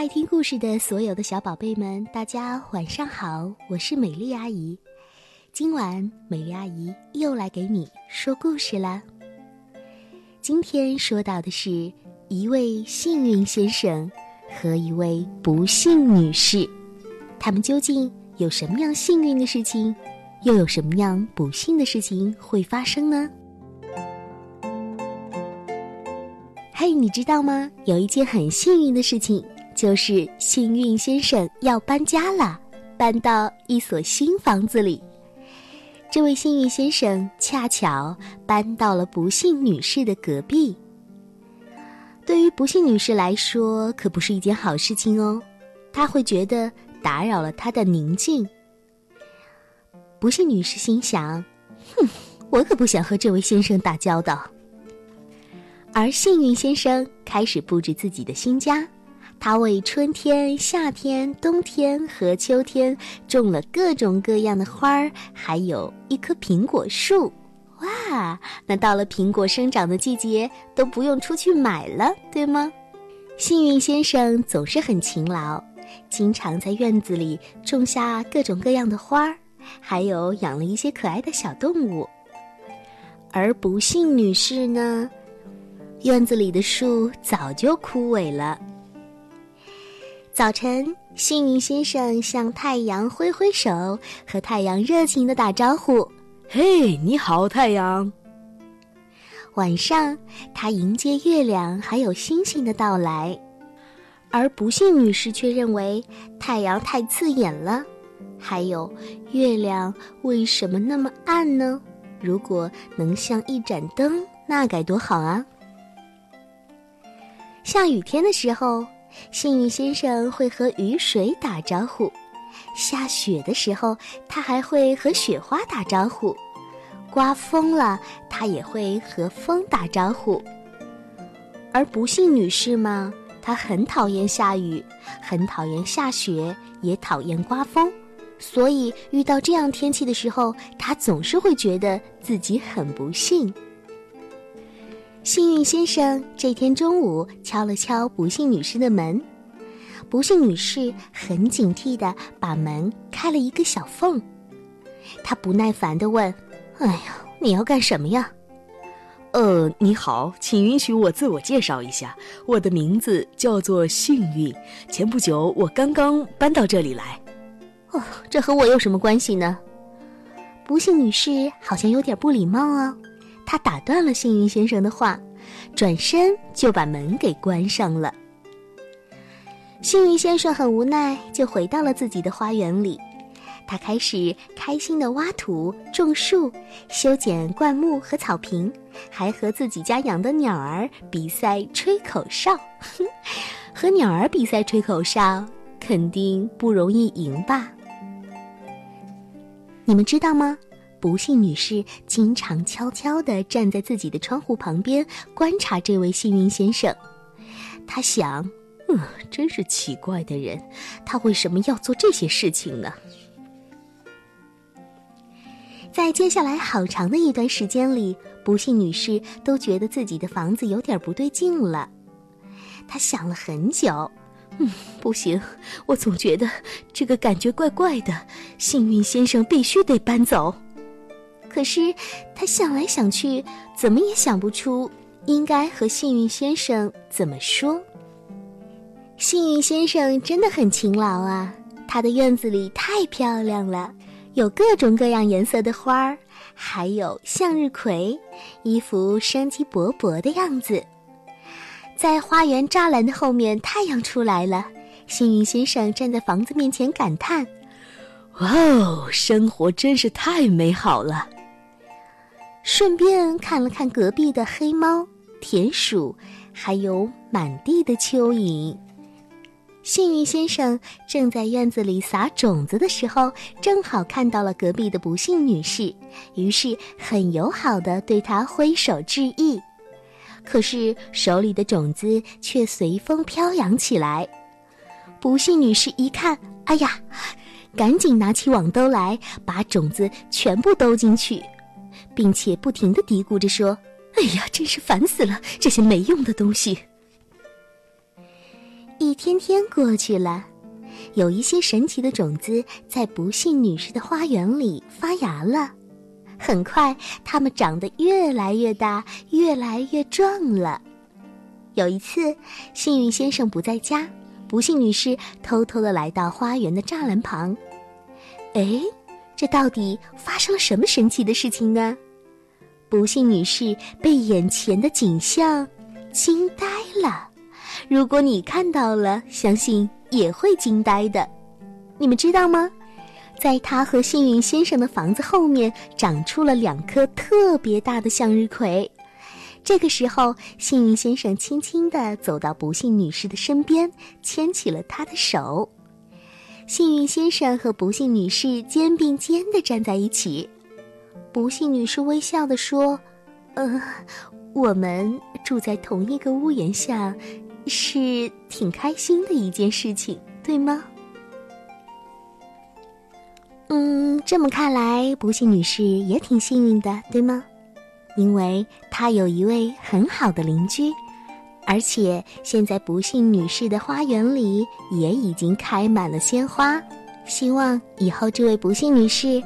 爱听故事的所有的小宝贝们，大家晚上好，我是美丽阿姨。今晚美丽阿姨又来给你说故事啦。今天说到的是一位幸运先生和一位不幸女士，他们究竟有什么样幸运的事情，又有什么样不幸的事情会发生呢？嘿，你知道吗？有一件很幸运的事情，就是幸运先生要搬家了，搬到一所新房子里。这位幸运先生恰巧搬到了不幸女士的隔壁。对于不幸女士来说，可不是一件好事情哦，她会觉得打扰了她的宁静。不幸女士心想：“哼，我可不想和这位先生打交道。”而幸运先生开始布置自己的新家，他为春天、夏天、冬天和秋天种了各种各样的花儿，还有一棵苹果树。哇，那到了苹果生长的季节，都不用出去买了，对吗？幸运先生总是很勤劳，经常在院子里种下各种各样的花儿，还有养了一些可爱的小动物。而不幸女士呢？院子里的树早就枯萎了。早晨，幸运先生向太阳挥挥手，和太阳热情的打招呼：“嘿，你好，太阳。”晚上，他迎接月亮还有星星的到来，而不幸女士却认为太阳太刺眼了，还有月亮为什么那么暗呢？如果能像一盏灯，那该多好啊！下雨天的时候，幸运先生会和雨水打招呼；下雪的时候，他还会和雪花打招呼；刮风了，他也会和风打招呼。而不幸女士嘛，她很讨厌下雨，很讨厌下雪，也讨厌刮风，所以遇到这样天气的时候，她总是会觉得自己很不幸。幸运先生这天中午敲了敲不幸女士的门，不幸女士很警惕的把门开了一个小缝，她不耐烦的问：“哎呀，你要干什么呀？”“呃，你好，请允许我自我介绍一下，我的名字叫做幸运，前不久我刚刚搬到这里来。”“哦，这和我有什么关系呢？”不幸女士好像有点不礼貌啊。他打断了幸运先生的话，转身就把门给关上了。幸运先生很无奈，就回到了自己的花园里。他开始开心的挖土、种树、修剪灌木和草坪，还和自己家养的鸟儿比赛吹口哨。哼 和鸟儿比赛吹口哨，肯定不容易赢吧？你们知道吗？不幸女士经常悄悄地站在自己的窗户旁边观察这位幸运先生。她想：“嗯，真是奇怪的人，他为什么要做这些事情呢？”在接下来好长的一段时间里，不幸女士都觉得自己的房子有点不对劲了。她想了很久：“嗯，不行，我总觉得这个感觉怪怪的。幸运先生必须得搬走。”可是，他想来想去，怎么也想不出应该和幸运先生怎么说。幸运先生真的很勤劳啊，他的院子里太漂亮了，有各种各样颜色的花儿，还有向日葵，一副生机勃勃的样子。在花园栅栏的后面，太阳出来了，幸运先生站在房子面前感叹：“哇哦，生活真是太美好了。”顺便看了看隔壁的黑猫、田鼠，还有满地的蚯蚓。幸运先生正在院子里撒种子的时候，正好看到了隔壁的不幸女士，于是很友好的对她挥手致意。可是手里的种子却随风飘扬起来。不幸女士一看，哎呀，赶紧拿起网兜来，把种子全部兜进去。并且不停的嘀咕着说：“哎呀，真是烦死了，这些没用的东西。”一天天过去了，有一些神奇的种子在不幸女士的花园里发芽了。很快，它们长得越来越大，越来越壮了。有一次，幸运先生不在家，不幸女士偷偷的来到花园的栅栏旁。哎，这到底发生了什么神奇的事情呢？不幸女士被眼前的景象惊呆了。如果你看到了，相信也会惊呆的。你们知道吗？在他和幸运先生的房子后面，长出了两颗特别大的向日葵。这个时候，幸运先生轻轻地走到不幸女士的身边，牵起了她的手。幸运先生和不幸女士肩并肩地站在一起。不幸女士微笑地说：“呃，我们住在同一个屋檐下，是挺开心的一件事情，对吗？”嗯，这么看来，不幸女士也挺幸运的，对吗？因为她有一位很好的邻居，而且现在不幸女士的花园里也已经开满了鲜花。希望以后这位不幸女士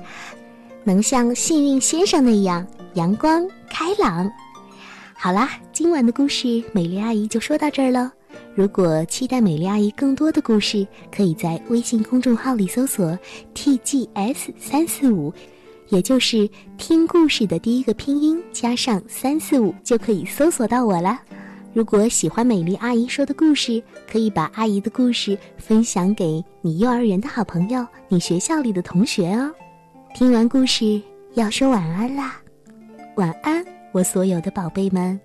能像幸运先生那样阳光开朗。好啦，今晚的故事美丽阿姨就说到这儿了。如果期待美丽阿姨更多的故事，可以在微信公众号里搜索 “tgs 三四五”，也就是听故事的第一个拼音加上三四五，就可以搜索到我了。如果喜欢美丽阿姨说的故事，可以把阿姨的故事分享给你幼儿园的好朋友、你学校里的同学哦。听完故事要说晚安啦，晚安，我所有的宝贝们。